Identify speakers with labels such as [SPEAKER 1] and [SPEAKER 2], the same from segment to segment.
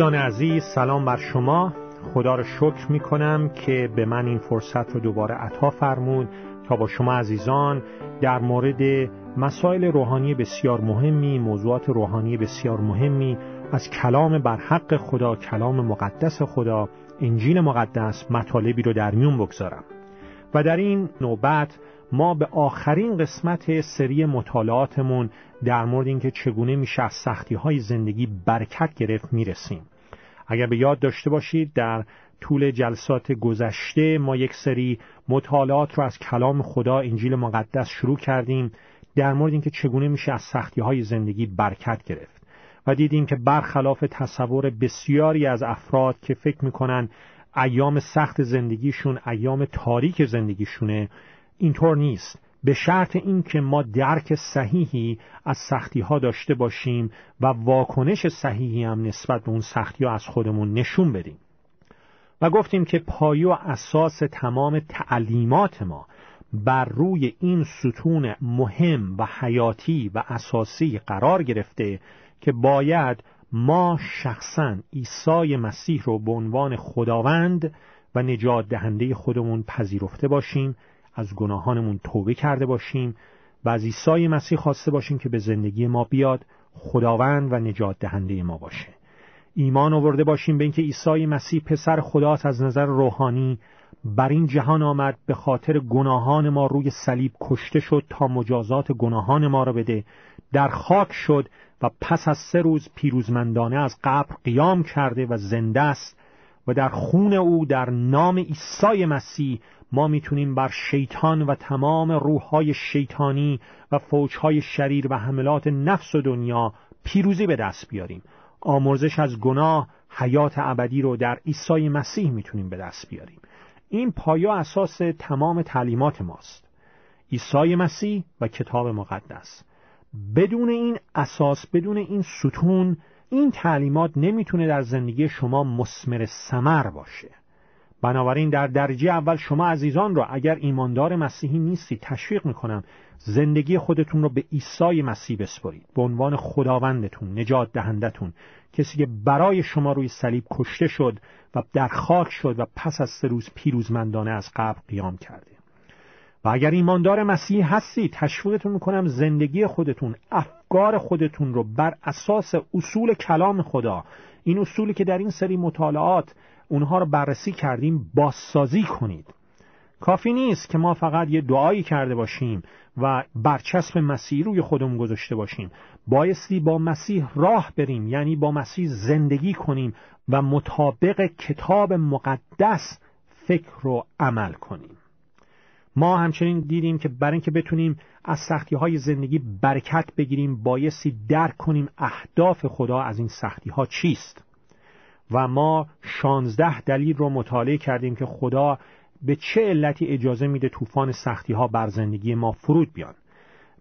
[SPEAKER 1] دوستان عزیز سلام بر شما. خدا رو شکر می کنم که به من این فرصت رو دوباره عطا فرمود تا با شما عزیزان در مورد مسائل روحانی بسیار مهمی موضوعات روحانی بسیار مهمی از کلام بر حق خدا کلام مقدس خدا انجیل مقدس مطالبی رو در میون بگذارم. و در این نوبت ما به آخرین قسمت سری مطالعاتمون در مورد اینکه چگونه میشه از سختی های زندگی برکت گرفت می‌رسیم. اگر به یاد داشته باشید در طول جلسات گذشته ما یک سری مطالعات رو از کلام خدا انجیل مقدس شروع کردیم در مورد اینکه چگونه میشه از سختی های زندگی برکت گرفت و دیدیم که برخلاف تصور بسیاری از افراد که فکر می‌کنن ایام سخت زندگیشون ایام تاریک زندگیشونه اینطور نیست. به شرط اینکه ما درک صحیحی از سختی ها داشته باشیم و واکنش صحیحی هم نسبت به اون سختی ها از خودمون نشون بدیم. و گفتیم که پایه و اساس تمام تعلیمات ما بر روی این ستون مهم و حیاتی و اساسی قرار گرفته که باید ما شخصا عیسی مسیح رو به عنوان خداوند و نجات دهنده خودمون پذیرفته باشیم از گناهانمون توبه کرده باشیم و از عیسی مسیح خواسته باشیم که به زندگی ما بیاد خداوند و نجات دهنده ما باشه. ایمان آورده باشیم به اینکه عیسی مسیح پسر خداست از نظر روحانی بر این جهان آمد به خاطر گناهان ما روی صلیب کشته شد تا مجازات گناهان ما را بده در خاک شد و پس از سه روز پیروزمندانه از قبر قیام کرده و زنده است و در خون او در نام عیسی مسیح ما می‌تونیم بر شیطان و تمام روحهای شیطانی و فوجهای شریر و حملات نفس و دنیا پیروزی به دست بیاریم. آمرزش از گناه حیات ابدی رو در عیسی مسیح می‌تونیم به دست بیاریم. این پایا اساس تمام تعلیمات ماست. عیسی مسیح و کتاب مقدس. بدون این اساس بدون این ستون این تعلیمات نمی‌تونه در زندگی شما مسمر سمر باشه. بنابراین در درجه اول شما عزیزان را اگر ایماندار مسیحی نیستی تشویق می‌کنم زندگی خودتون رو به عیسی مسیح بسپرید. به عنوان خداوندتون نجات دهندتون کسی که برای شما روی صلیب کشته شد و در خاک شد و پس از سه روز پیروزمندانه از قبر قیام کرده. و اگر ایماندار مسیحی هستی تشویقتون می‌کنم زندگی خودتون افکار خودتون رو بر اساس اصول کلام خدا این اصولی که در این سری مطالعات اونها رو بررسی کردیم بازسازی کنید. کافی نیست که ما فقط یه دعایی کرده باشیم و برچسب مسیح روی خودمون گذاشته باشیم. بایستی با مسیح راه بریم یعنی با مسیح زندگی کنیم و مطابق کتاب مقدس فکر و عمل کنیم. ما همچنین دیدیم که برای اینکه بتونیم از سختی های زندگی برکت بگیریم بایستی درک کنیم اهداف خدا از این سختی ها چیست. و ما شانزده دلیل رو مطالعه کردیم که خدا به چه علتی اجازه میده طوفان سختی ها بر زندگی ما فرود بیان.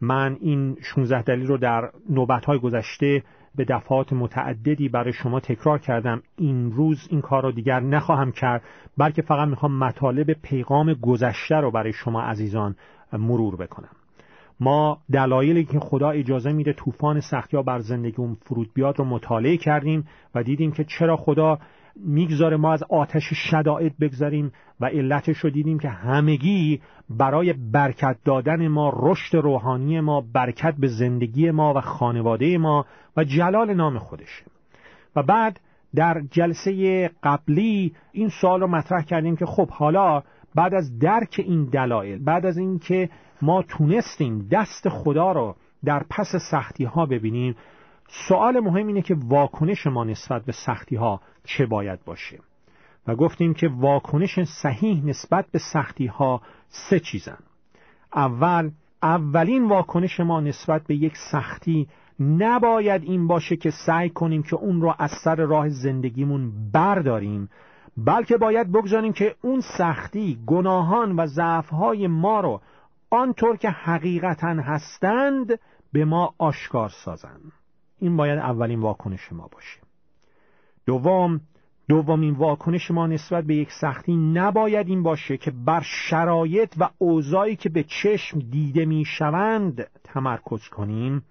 [SPEAKER 1] من این 16 دلیل رو در نوبت های گذشته به دفعات متعددی برای شما تکرار کردم. این روز این کار رو دیگر نخواهم کرد بلکه فقط می‌خوام مطالب پیغام گذشته رو برای شما عزیزان مرور بکنم. ما دلایلی که خدا اجازه میده طوفان سختی بر زندگی اون فرود بیاد رو مطالعه کردیم و دیدیم که چرا خدا می‌گذاره ما از آتش شدائد بگذاریم و علتش رو دیدیم که همگی برای برکت دادن ما رشد روحانی ما برکت به زندگی ما و خانواده ما و جلال نام خودشه و بعد در جلسه قبلی این سوال رو مطرح کردیم که خب حالا بعد از درک این دلایل بعد از اینکه ما تونستیم دست خدا رو در پس سختی ها ببینیم سوال مهم اینه که واکنش ما نسبت به سختی ها چه باید باشه. و گفتیم که واکنش صحیح نسبت به سختی ها سه چیزن. اول اولین واکنش ما نسبت به یک سختی نباید این باشه که سعی کنیم که اون رو از سر راه زندگیمون برداریم بلکه باید بگذاریم که اون سختی گناهان و ضعفهای ما رو آنطور که حقیقتا هستند به ما آشکار سازند این باید اولین واکنش ما باشه. دوم دومین واکنش ما نسبت به یک سختی نباید این باشه که بر شرایط و اوضاعی که به چشم دیده می شوند تمرکز کنیم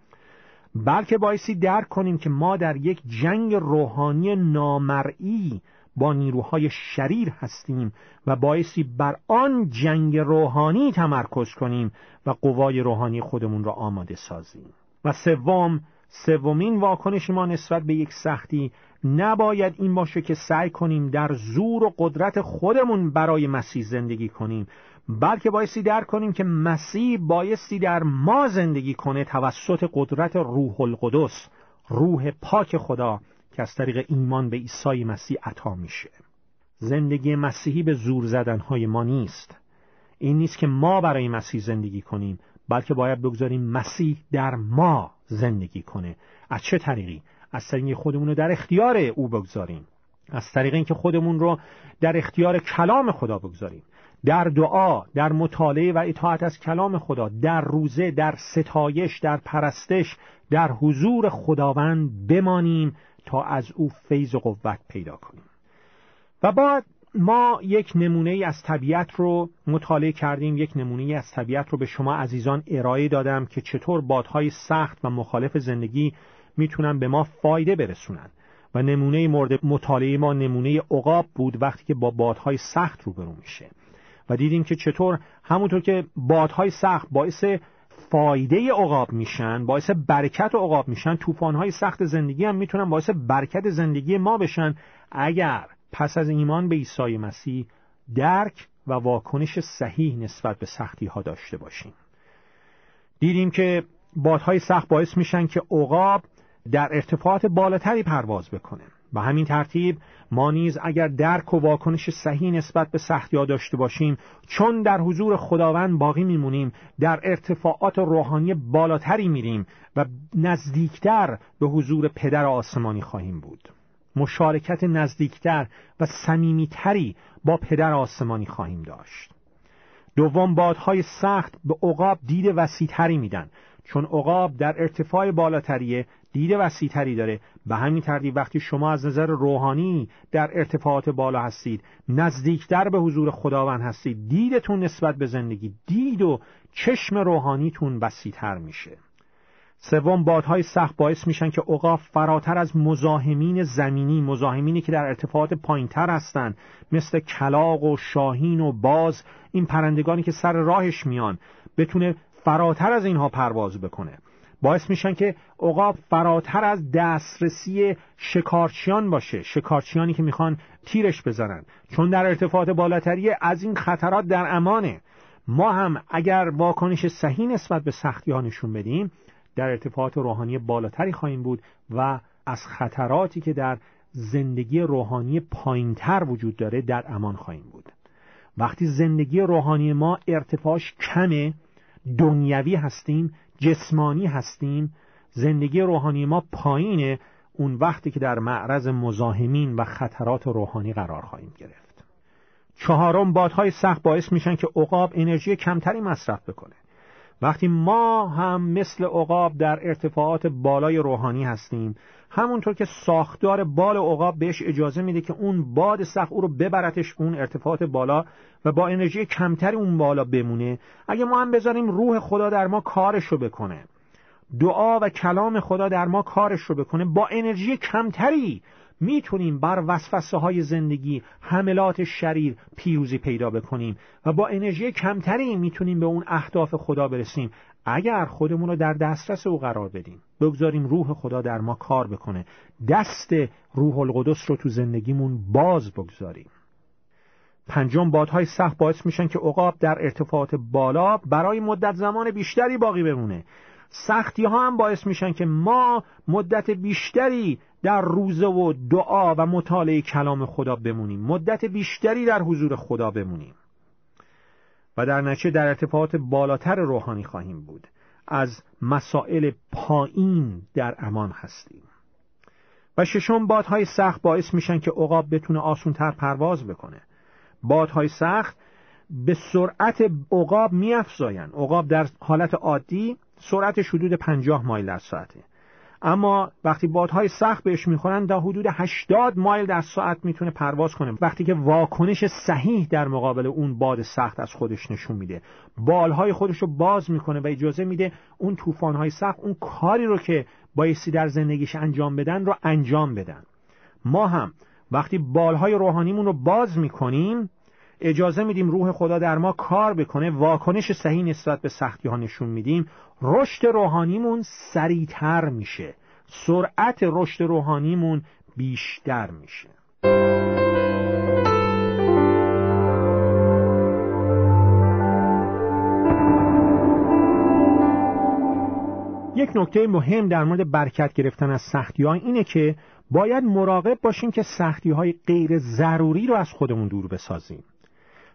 [SPEAKER 1] بلکه بایستی درک کنیم که ما در یک جنگ روحانی نامرئی با نیروهای شریر هستیم و بایستی بر آن جنگ روحانی تمرکز کنیم و قوای روحانی خودمون را آماده سازیم. و سوم سومین واکنش ما نسبت به یک سختی نباید این باشه که سعی کنیم در زور و قدرت خودمون برای مسیح زندگی کنیم بلکه بایستی در کنیم که مسیح بایستی در ما زندگی کنه توسط قدرت روح القدس روح پاک خدا. که از طریق ایمان به عیسی مسیح عطا میشه. زندگی مسیحی به زور زدنهای ما نیست. این نیست که ما برای مسیح زندگی کنیم بلکه باید بگذاریم مسیح در ما زندگی کنه. از چه طریقی؟ از طریق خودمون رو در اختیار او بگذاریم. از طریق اینکه خودمون رو در اختیار کلام خدا بگذاریم. در دعا در مطالعه و اطاعت از کلام خدا در روزه در ستایش در پرستش در حضور خداوند بمانیم تا از او فیض و قوت پیدا کنیم. و بعد ما یک نمونه ای از طبیعت رو مطالعه کردیم. یک نمونه ای از طبیعت رو به شما عزیزان ارائه دادم که چطور بادهای سخت و مخالف زندگی می‌تونن به ما فایده برسونن. و نمونه مورد مطالعه ما نمونه عقاب بود وقتی که با بادهای سخت روبرو میشه. و دیدیم که چطور همونطور که بادهای سخت باعث فایده عقاب میشن باعث برکت عقاب میشن طوفانهای سخت زندگی هم می‌تونن باعث برکت زندگی ما بشن. اگر پس از ایمان به عیسی مسیح درک و واکنش صحیح نسبت به سختی ها داشته باشیم. دیدیم که بادهای سخت باعث میشن که عقاب در ارتفاعات بالاتری پرواز بکنه. به همین ترتیب ما نیز اگر درک و واکنش صحیح نسبت به سختی ها داشته باشیم چون در حضور خداوند باقی میمونیم در ارتفاعات روحانی بالاتری میریم و نزدیکتر به حضور پدر آسمانی خواهیم بود. مشارکت نزدیکتر و صمیمیتری با پدر آسمانی خواهیم داشت. دوم بادهای سخت به عقاب دید وسیعتری میدن. چون عقاب در ارتفاع بالاتریه دید وسیعتری داره. به همین ترتیب وقتی شما از نظر روحانی در ارتفاعات بالا هستید نزدیکتر به حضور خداوند هستید دیدتون نسبت به زندگی دید و چشم روحانیتون وسیعتر میشه. سوم بادهای سخت باعث میشن که عقاب فراتر از مزاحمین زمینی مزاحمینی که در ارتفاعات پایینتر هستند مثل کلاق و شاهین و باز این پرندگانی که سر راهش میان بتونه فراتر از اینها پرواز بکنه. باعث میشن که عقاب فراتر از دسترسی شکارچیان باشه شکارچیانی که می‌خوان تیرش بزنن. چون در ارتفاعات بالاتری از این خطرات در امانه. ما هم اگر واکنش صحیح نسبت به سختی ها نشون بدیم در ارتفاعات روحانی بالاتری خواهیم بود و از خطراتی که در زندگی روحانی پایینتر وجود داره در امان خواهیم بود. وقتی زندگی روحانی ما ارتفاعش کمه دنیوی هستیم جسمانی هستیم زندگی روحانی ما پایینه اون وقتی که در معرض مزاحمین و خطرات روحانی قرار خواهیم گرفت. چهارم بادهای سخت باعث میشن که عقاب انرژی کمتری مصرف بکنه. وقتی ما هم مثل عقاب در ارتفاعات بالای روحانی هستیم همونطور که ساختار بال عقاب بهش اجازه میده که اون باد سخت او رو ببرتش اون ارتفاعات بالا و با انرژی کمتری اون بالا بمونه اگه ما هم بذاریم روح خدا در ما کارش رو بکنه دعا و کلام خدا در ما کارش رو بکنه با انرژی کمتری می‌تونیم بر وسوسه های زندگی حملات شریر پیروزی پیدا بکنیم و با انرژی کمتری می‌تونیم به اون اهداف خدا برسیم. اگر خودمون رو در دسترس او قرار بدیم بگذاریم روح خدا در ما کار بکنه. دست روح القدس رو تو زندگیمون باز بگذاریم. پنجم بادهای سخت باعث میشن که عقاب در ارتفاعات بالا برای مدت زمان بیشتری باقی بمونه. سختی ها هم باعث میشن که ما مدت بیشتری در روزه و دعا و مطالعه کلام خدا بمونیم. مدت بیشتری در حضور خدا بمونیم. و در نتیجه در ارتفاعات بالاتر روحانی خواهیم بود. از مسائل پایین در امان هستیم. و ششم بادهای سخت باعث میشن که عقاب بتونه آسونتر پرواز بکنه. بادهای سخت به سرعت عقاب میافزاین عقاب در حالت عادی سرعت حدود 50 مایل در ساعته. اما وقتی بادهای سخت بهش می‌خورن تا حدود 80 مایل در ساعت می‌تونه پرواز کنه. وقتی که واکنش صحیح در مقابل اون باد سخت از خودش نشون میده. بالهای خودش رو باز می‌کنه و اجازه میده اون طوفانهای سخت اون کاری رو که بایستی در زندگیش انجام بدن رو انجام بدن. ما هم وقتی بالهای روحانیمون رو باز می‌کنیم اجازه میدیم روح خدا در ما کار بکنه واکنش صحیح نسبت به سختی ها نشون میدیم. رشد روحانیمون سریعتر میشه. سرعت رشد روحانیمون بیشتر میشه. یک نکته مهم در مورد برکت گرفتن از سختی ها اینه که باید مراقب باشیم که سختی های غیر ضروری رو از خودمون دور بسازیم.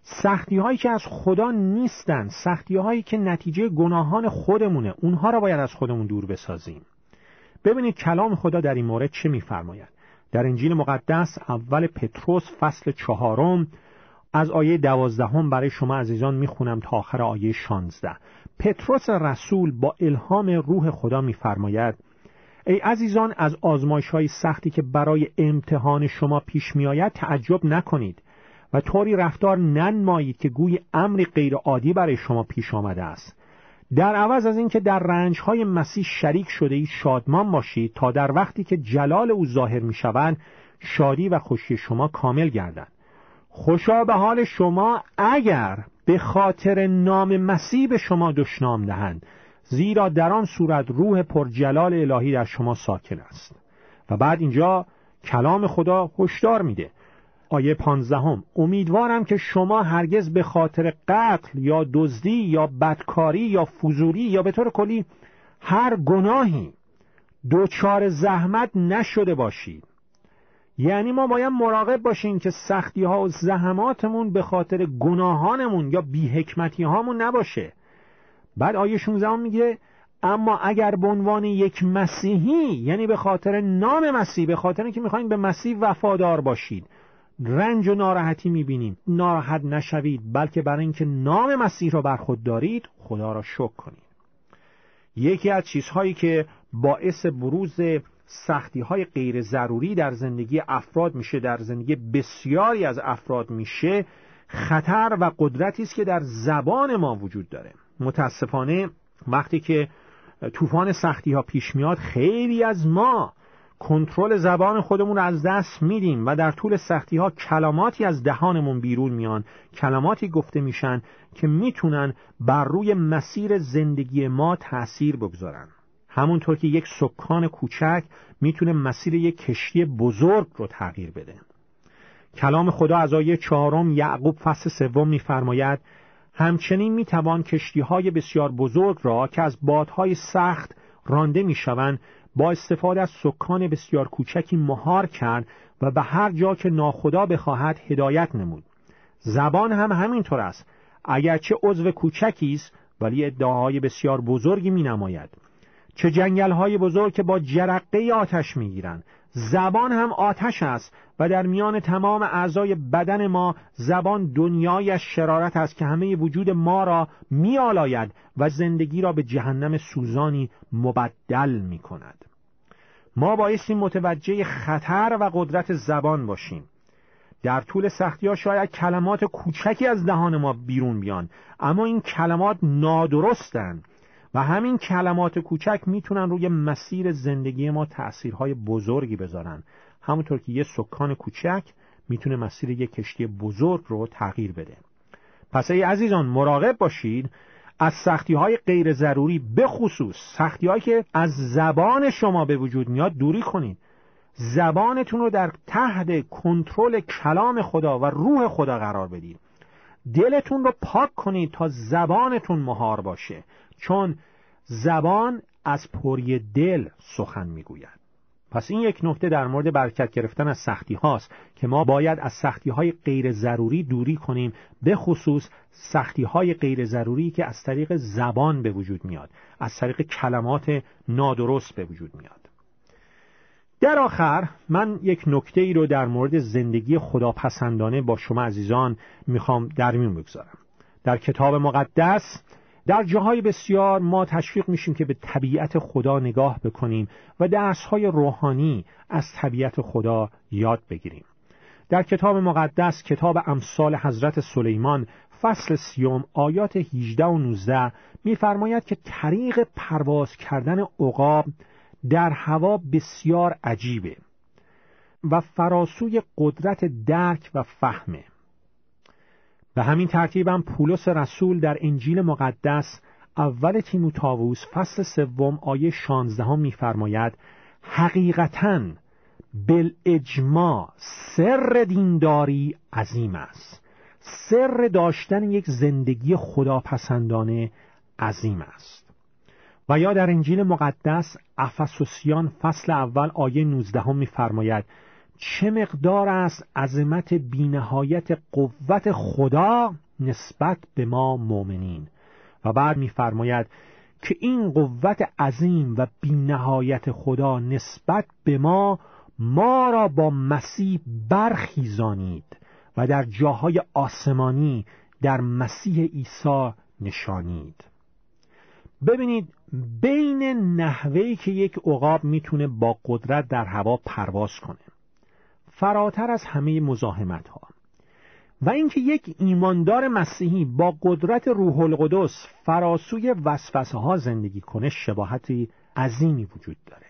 [SPEAKER 1] سختی هایی که از خدا نیستن سختی هایی که نتیجه گناهان خودمونه. اونها را باید از خودمون دور بسازیم. ببینید کلام خدا در این مورد چه میفرماید. در انجیل مقدس اول پتروس فصل چهارم از آیه دوازدهم برای شما عزیزان می‌خونم تا آخر آیه شانزده. پتروس رسول با الهام روح خدا میفرماید ای عزیزان از آزمایش های سختی که برای امتحان شما پیش میآید تعجب نکنید. و طوری رفتار ننمایید که گوی امری غیر عادی برای شما پیش آمده است. در عوض از اینکه در رنجهای مسیح شریک شده اید شادمان باشید تا در وقتی که جلال او ظاهر می شوند شادی و خوشی شما کامل گردند خوشا به حال شما اگر به خاطر نام مسیح به شما دشنام دهند زیرا در آن صورت روح پرجلال الهی در شما ساکن است. و بعد اینجا کلام خدا هشدار میده. آیه پانزدهم. امیدوارم که شما هرگز به خاطر قتل یا دزدی یا بدکاری یا فضولی یا به طور کلی هر گناهی دوچار زحمت نشده باشید. یعنی ما باید مراقب باشیم که سختی ها و زحماتمون به خاطر گناهانمون یا بیحکمتی هامون نباشه. بعد آیه 16 میگه اما اگر به عنوان یک مسیحی یعنی به خاطر نام مسیح به خاطر اینکه می‌خواین به مسیح وفادار باشید رنج و ناراحتی می‌بینیم. ناراحت نشوید بلکه برای اینکه نام مسیح را بر خود دارید خدا را شکر کنید. یکی از چیزهایی که باعث بروز سختی های غیر ضروری در زندگی افراد میشه در زندگی بسیاری از افراد میشه خطر و قدرتی است که در زبان ما وجود داره. متاسفانه وقتی که طوفان سختی ها پیش میاد خیلی از ما کنترل زبان خودمون رو از دست میدیم و در طول سختی ها کلماتی از دهانمون بیرون میان. کلماتی گفته میشن که می‌تونن بر روی مسیر زندگی ما تأثیر بگذارن. همونطور که یک سکان کوچک می‌تونه مسیر یک کشتی بزرگ رو تغییر بده. کلام خدا از آیه چهارم یعقوب فصل سوم میفرماید همچنین می‌توان کشتی های بسیار بزرگ را که از بادهای سخت رانده می‌شوند با استفاده از سکان بسیار کوچکی مهار کرد و به هر جا که ناخدا بخواهد هدایت نمود. زبان هم همینطور است. اگرچه عضو کوچکی است ولی ادعاهای بسیار بزرگی می نماید چه جنگل های بزرگ که با جرقه آتش می گیرند زبان هم آتش است و در میان تمام اعضای بدن ما زبان دنیای شرارت است که همه وجود ما را میآلاید و زندگی را به جهنم سوزانی مبدل می کند ما بایستی متوجه خطر و قدرت زبان باشیم. در طول سختی ها شاید کلمات کوچکی از دهان ما بیرون بیان اما این کلمات نادرستند. و همین کلمات کوچک می‌تونن روی مسیر زندگی ما تأثیرهای بزرگی بذارن. همونطور که یه سکان کوچک می‌تونه مسیر یک کشتی بزرگ رو تغییر بده. پس ای عزیزان مراقب باشید از سختی های غیر ضروری به خصوص سختی هایی که از زبان شما به وجود میاد دوری کنید. زبانتون رو در تحت کنترل کلام خدا و روح خدا قرار بدید. دلتون رو پاک کنید تا زبانتون مهار باشه. چون زبان از پری دل سخن می‌گوید. پس این یک نکته در مورد برکت گرفتن از سختی هاست که ما باید از سختی های غیر ضروری دوری کنیم به خصوص سختی های غیر ضروری که از طریق زبان به وجود میاد از طریق کلمات نادرست به وجود میاد. در آخر من یک نکته ای رو در مورد زندگی خداپسندانه با شما عزیزان می‌خوام در میون بگذارم. در کتاب مقدس در جاهای بسیار ما تشویق میشیم که به طبیعت خدا نگاه بکنیم و درسهای روحانی از طبیعت خدا یاد بگیریم. در کتاب مقدس کتاب امثال حضرت سلیمان فصل سیوم آیات 18 و 19 میفرماید که طریق پرواز کردن عقاب در هوا بسیار عجیبه و فراسوی قدرت درک و فهمه. به همین ترتیبم پولس رسول در انجیل مقدس اول تیموتائوس فصل سوم آیه 16 میفرماید حقیقتا بالاجماع سر دینداری عظیم است. سر داشتن یک زندگی خداپسندانه عظیم است. و یا در انجیل مقدس افسوسیان فصل اول آیه 19 میفرماید چه مقدار است عظمت بینهایت قوت خدا نسبت به ما مؤمنین؟ و بعد میفرماید که این قوت عظیم و بینهایت خدا نسبت به ما ما را با مسیح برخیزانید و در جاهای آسمانی در مسیح عیسی نشانید. ببینید بین نحوهی که یک عقاب می‌تونه با قدرت در هوا پرواز کنه. فراتر از همه مزاحمت ها و اینکه یک ایماندار مسیحی با قدرت روح القدس فراسوی وسوسه ها زندگی کنه شباهتی عظیمی وجود داره.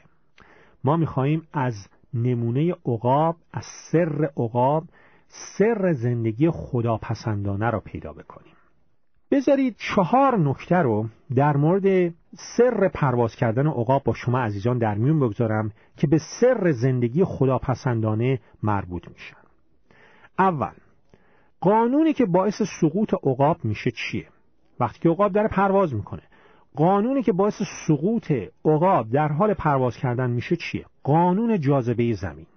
[SPEAKER 1] ما می‌خواهیم از نمونه عقاب از سر عقاب سر زندگی خداپسندانه را پیدا بکنیم. بذارید چهار نکته رو در مورد سر پرواز کردن عقاب با شما عزیزان در میون بگذارم که به سر زندگی خداپسندانه مربوط میشن. اول قانونی که باعث سقوط عقاب میشه چیه؟ وقتی که عقاب در پرواز می‌کنه قانونی که باعث سقوط عقاب در حال پرواز کردن میشه چیه؟ قانون جاذبه زمین.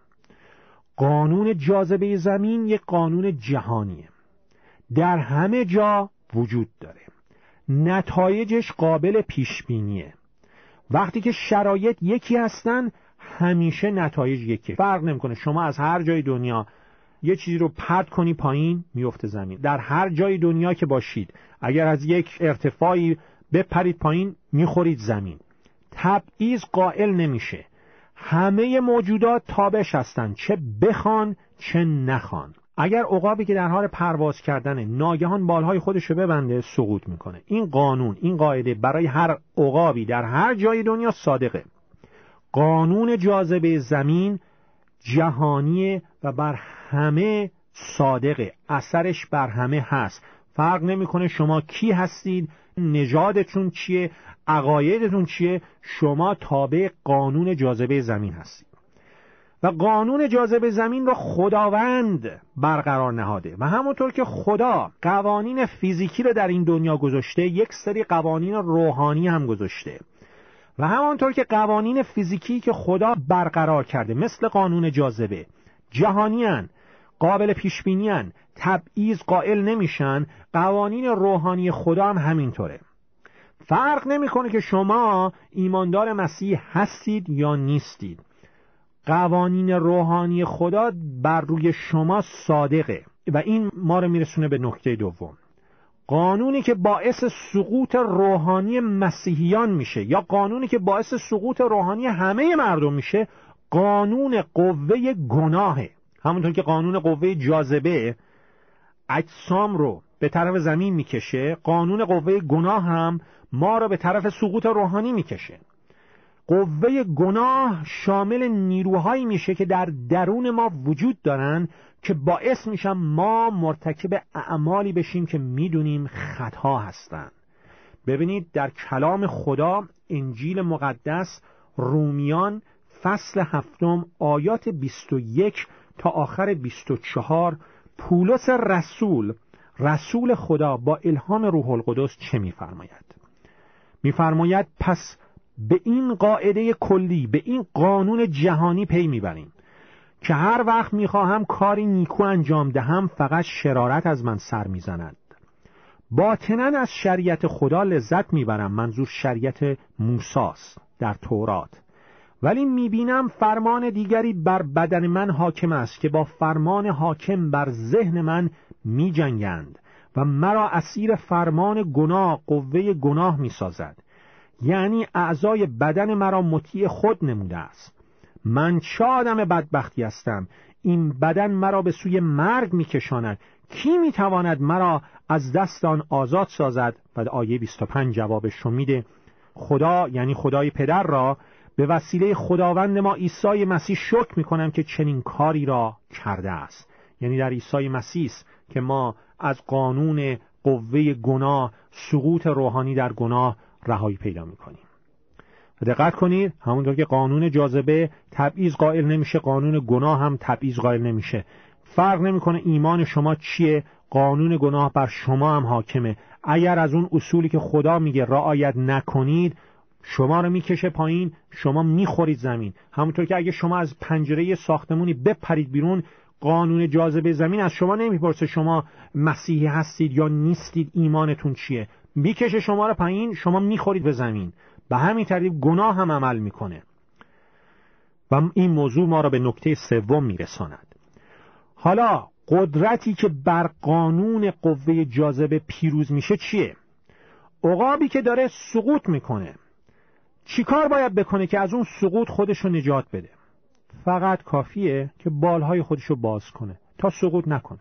[SPEAKER 1] قانون جاذبه زمین یک قانون جهانیه. در همه جا وجود داره. نتایجش قابل پیش بینیه وقتی که شرایط یکی هستن همیشه نتایج یکی فرق نمی‌کنه. شما از هر جای دنیا یه چیزی رو پرت کنی پایین میفته زمین. در هر جای دنیا که باشید اگر از یک ارتفاعی بپرید پایین می‌خورید زمین. تبعیض قائل نمیشه. همه موجودات تابش هستند چه بخوان چه نخوان. اگر عقابی که در حال پرواز کردن ناگهان بالهای خودش رو ببنده سقوط می‌کنه. این قانون این قاعده برای هر عقابی در هر جای دنیا صادقه. قانون جاذبه زمین جهانیه و بر همه صادقه. اثرش بر همه هست. فرق نمی‌کنه شما کی هستید نژادتون چیه عقایدتون چیه شما تابع قانون جاذبه زمین هستید. قانون جاذبه زمین را خداوند برقرار نهاده و همونطور که خدا قوانین فیزیکی را در این دنیا گذاشته یک سری قوانین روحانی هم گذاشته. و همانطور که قوانین فیزیکی که خدا برقرار کرده مثل قانون جاذبه جهانیان قابل پیشبینیان تبعیض قائل نمیشن قوانین روحانی خدا هم همینطوره. فرق نمی‌کنه که شما ایماندار مسیح هستید یا نیستید. قوانین روحانی خدا بر روی شما صادقه و این ما رو میرسونه به نکته دوم. قانونی که باعث سقوط روحانی مسیحیان میشه یا قانونی که باعث سقوط روحانی همه مردم میشه قانون قوه گناهه. همونطور که قانون قوه جاذبه اجسام رو به طرف زمین می‌کشه قانون قوه گناه هم ما را به طرف سقوط روحانی می‌کشه. قوه گناه شامل نیروهایی میشه که در درون ما وجود دارن که باعث میشن ما مرتکب اعمالی بشیم که می‌دونیم خطا هستند ببینید در کلام خدا انجیل مقدس رومیان فصل هفتم آیات 21 تا آخر 24 پولس رسول رسول خدا با الهام روح القدس چه میفرماید؟ میفرماید پس به این قاعده کلی به این قانون جهانی پی می‌بریم. که هر وقت می‌خواهم کاری نیکو انجام دهم فقط شرارت از من سر می‌زند. باطنا از شریعت خدا لذت می‌برم. منظور شریعت موساست در تورات. ولی می‌بینم فرمان دیگری بر بدن من حاکم است که با فرمان حاکم بر ذهن من میجنگند و مرا اسیر فرمان گناه قوه گناه می سازد یعنی اعضای بدن مرا مطیع خود نموده است. من چه آدم بدبختی هستم؟ این بدن مرا به سوی مرگ میکشاند. کی می‌تواند مرا از دست آن آزاد سازد؟ و آیه 25 جوابش رو میده. خدا یعنی خدای پدر را به وسیله خداوند ما عیسی مسیح شکر می‌کنم که چنین کاری را کرده است. یعنی در عیسی مسیح که ما از قانون قوه گناه سقوط روحانی در گناه رهایی پیدا می‌کنیم. و دقت کنید همونطور که قانون جاذبه تبعیض قائل نمیشه قانون گناه هم تبعیض قائل نمیشه. فرق نمی‌کنه ایمان شما چیه قانون گناه بر شما هم حاکمه. اگر از اون اصولی که خدا میگه رعایت نکنید شما رو می‌کشه پایین شما می‌خورید زمین. همونطور که اگه شما از پنجره ساختمونی بپرید بیرون قانون جاذبه زمین از شما نمی‌پرسه شما مسیحی هستید یا نیستید ایمانتون چیه. می‌کشه شما رو پایین شما می‌خورید به زمین. به همین ترتیب گناه هم عمل می‌کنه. و این موضوع ما را به نکته سوم میرساند. حالا قدرتی که بر قانون قوه جاذبه پیروز میشه چیه؟ عقابی که داره سقوط می‌کنه. چیکار باید بکنه که از اون سقوط خودش رو نجات بده؟ فقط کافیه که بالهای خودش رو باز کنه تا سقوط نکنه.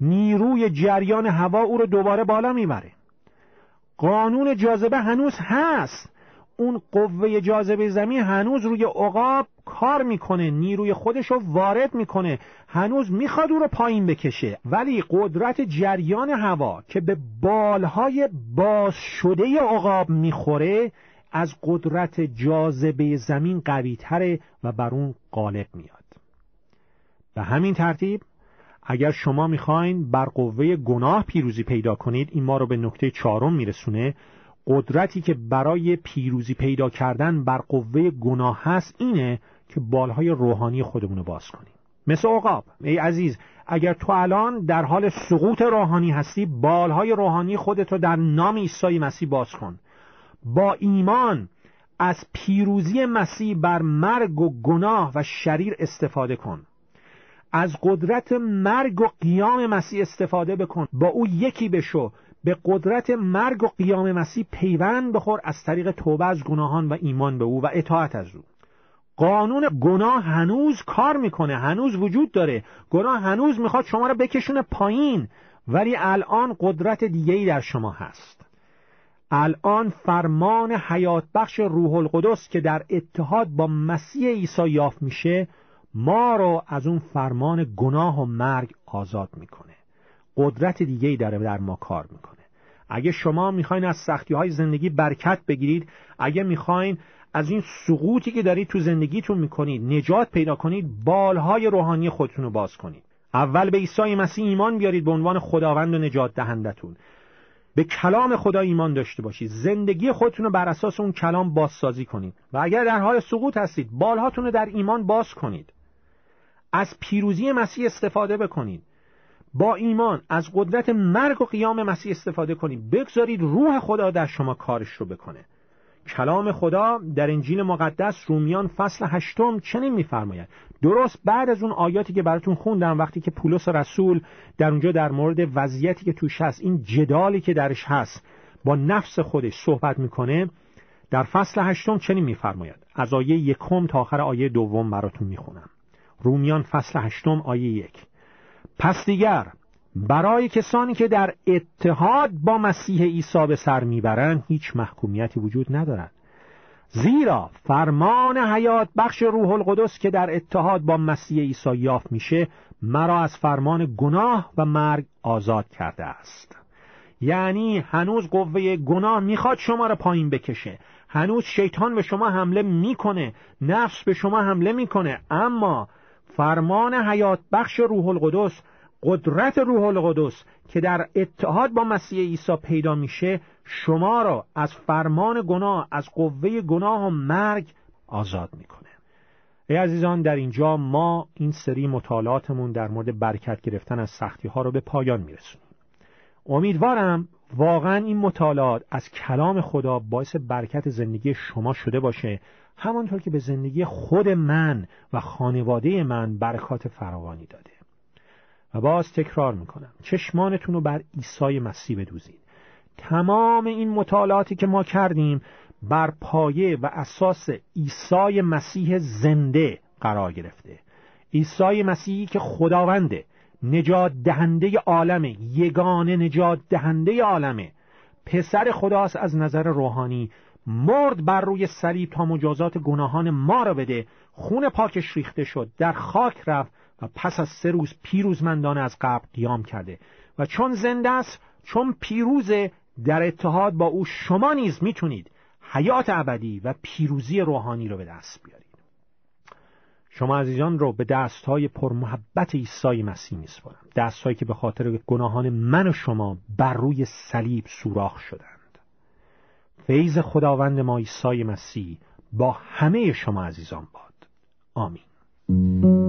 [SPEAKER 1] نیروی جریان هوا او رو دوباره بالا می‌بره. قانون جاذبه هنوز هست. اون قوه جاذبه زمین هنوز روی عقاب کار می‌کنه نیروی خودش رو وارد می‌کنه. هنوز می‌خواد او رو پایین بکشه. ولی قدرت جریان هوا که به بالهای باز شده عقاب می‌خوره از قدرت جاذبه زمین قویتره و بر اون غالب میاد. به همین ترتیب اگر شما می‌خواین بر قوه گناه پیروزی پیدا کنید این ما رو به نکته چهارم میرسونه. قدرتی که برای پیروزی پیدا کردن بر قوه گناه هست اینه که بالهای روحانی خودمون رو باز کنیم. مثل عقاب ای عزیز اگر تو الان در حال سقوط روحانی هستی بالهای روحانی خودتو در نام عیسی مسیح باز کن. با ایمان از پیروزی مسیح بر مرگ و گناه و شریر استفاده کن. از قدرت مرگ و قیام مسیح استفاده بکن. با او یکی بشو. به قدرت مرگ و قیام مسیح پیوند بخور. از طریق توبه از گناهان و ایمان به او و اطاعت از او. قانون گناه هنوز کار می‌کنه. هنوز وجود داره. گناه هنوز می‌خواد شما را بکشونه پایین. ولی الان قدرت دیگهی در شما هست. الان فرمان حیات بخش روح القدس که در اتحاد با مسیح عیسی یافت میشه ما رو از اون فرمان گناه و مرگ آزاد می‌کنه. قدرت دیگه ای داره در ما کار می‌کنه. اگه شما می‌خواین از سختی های زندگی برکت بگیرید اگه می‌خواین از این سقوطی که دارید تو زندگیتون می‌کنید نجات پیدا کنید بالهای روحانی خودتون رو باز کنید. اول به عیسی مسیح ایمان بیارید به عنوان خداوند و نجات دهندتون به کلام خدا ایمان داشته باشید. زندگی خودتون رو بر اساس اون کلام بازسازی کنید. و اگر در حال سقوط هستید بالهاتون رو در ایمان باز کنید. از پیروزی مسیح استفاده بکنید. با ایمان از قدرت مرگ و قیام مسیح استفاده کنید. بگذارید روح خدا در شما کارش رو بکنه. کلام خدا در انجیل مقدس رومیان فصل هشتم چنین میفرماید. درست بعد از اون آیاتی که براتون خوندم وقتی که پولس رسول در اونجا در مورد وضعیتی که توش هست این جدالی که درش هست با نفس خودش صحبت می‌کنه در فصل هشتم چنین میفرماید. از آیه یکم تا آخر آیه دوم براتون می‌خونم. رومیان فصل هشتم آیه یک. پس دیگر برای کسانی که در اتحاد با مسیح عیسی به سر می‌برند هیچ محکومیتی وجود ندارد. زیرا فرمان حیات بخش روح القدس که در اتحاد با مسیح عیسی یافت میشه مرا از فرمان گناه و مرگ آزاد کرده است. یعنی هنوز قوه گناه می‌خواد شما را پایین بکشه. هنوز شیطان به شما حمله می‌کنه نفس به شما حمله می‌کنه. اما فرمان حیات بخش روح القدس قدرت روح القدس که در اتحاد با مسیح عیسی پیدا میشه شما را از فرمان گناه از قوه گناه و مرگ آزاد می‌کنه. ای عزیزان در اینجا ما این سری مطالعاتمون در مورد برکت گرفتن از سختی ها رو به پایان میرسونیم. امیدوارم واقعا این مطالعات از کلام خدا باعث برکت زندگی شما شده باشه همانطور که به زندگی خود من و خانواده من برکات فراوانی داده. و باز تکرار می‌کنم چشمانتون رو بر عیسی مسیح بدوزید. تمام این مطالعاتی که ما کردیم بر پایه و اساس عیسی مسیح زنده قرار گرفته. عیسی مسیحی که خداونده. نجات دهنده عالمه یگانه نجات دهنده عالمه. پسر خداست از نظر روحانی مرد بر روی صلیب تا مجازات گناهان ما را بده. خون پاکش ریخته شد در خاک رفت و پس از سه روز پیروزمندانه از قبر قیام کرده. و چون زنده است چون پیروز در اتحاد با او شما نیز می‌تونید حیات ابدی و پیروزی روحانی رو به دست بیارید. شما عزیزان رو به دستهای پرمحبت عیسی مسیح میسپارم. دستهایی که به خاطر گناهان من و شما بر روی صلیب سوراخ شدند. فیض خداوند ما عیسی مسیح با همه شما عزیزان باد. آمین.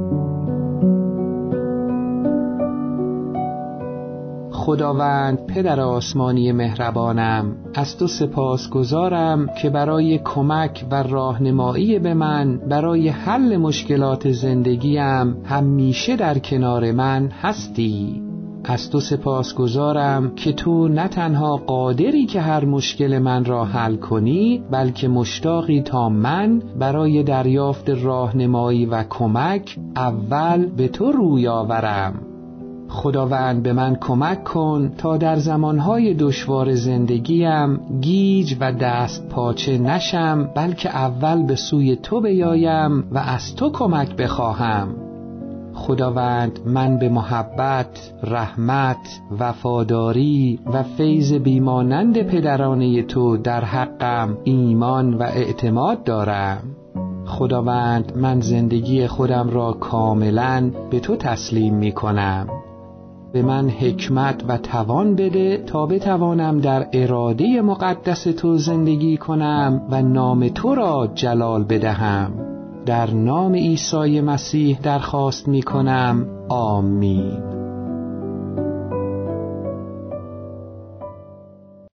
[SPEAKER 2] خداوند پدر آسمانی مهربانم از تو سپاس گذارم که برای کمک و راهنمایی به من برای حل مشکلات زندگیم همیشه در کنار من هستی. از تو سپاس گذارم که تو نه تنها قادری که هر مشکل من را حل کنی بلکه مشتاقی تا من برای دریافت راهنمایی و کمک اول به تو روی آورم. خداوند به من کمک کن تا در زمانهای دشوار زندگیم گیج و دست پاچه نشم بلکه اول به سوی تو بیایم و از تو کمک بخواهم. خداوند من به محبت، رحمت، وفاداری و فیض بیمانند پدرانه تو در حقم ایمان و اعتماد دارم. خداوند من زندگی خودم را کاملا به تو تسلیم می کنم. به من حکمت و توان بده تا بتوانم در اراده مقدس تو زندگی کنم و نام تو را جلال بدهم. در نام عیسی مسیح درخواست می کنم. آمین.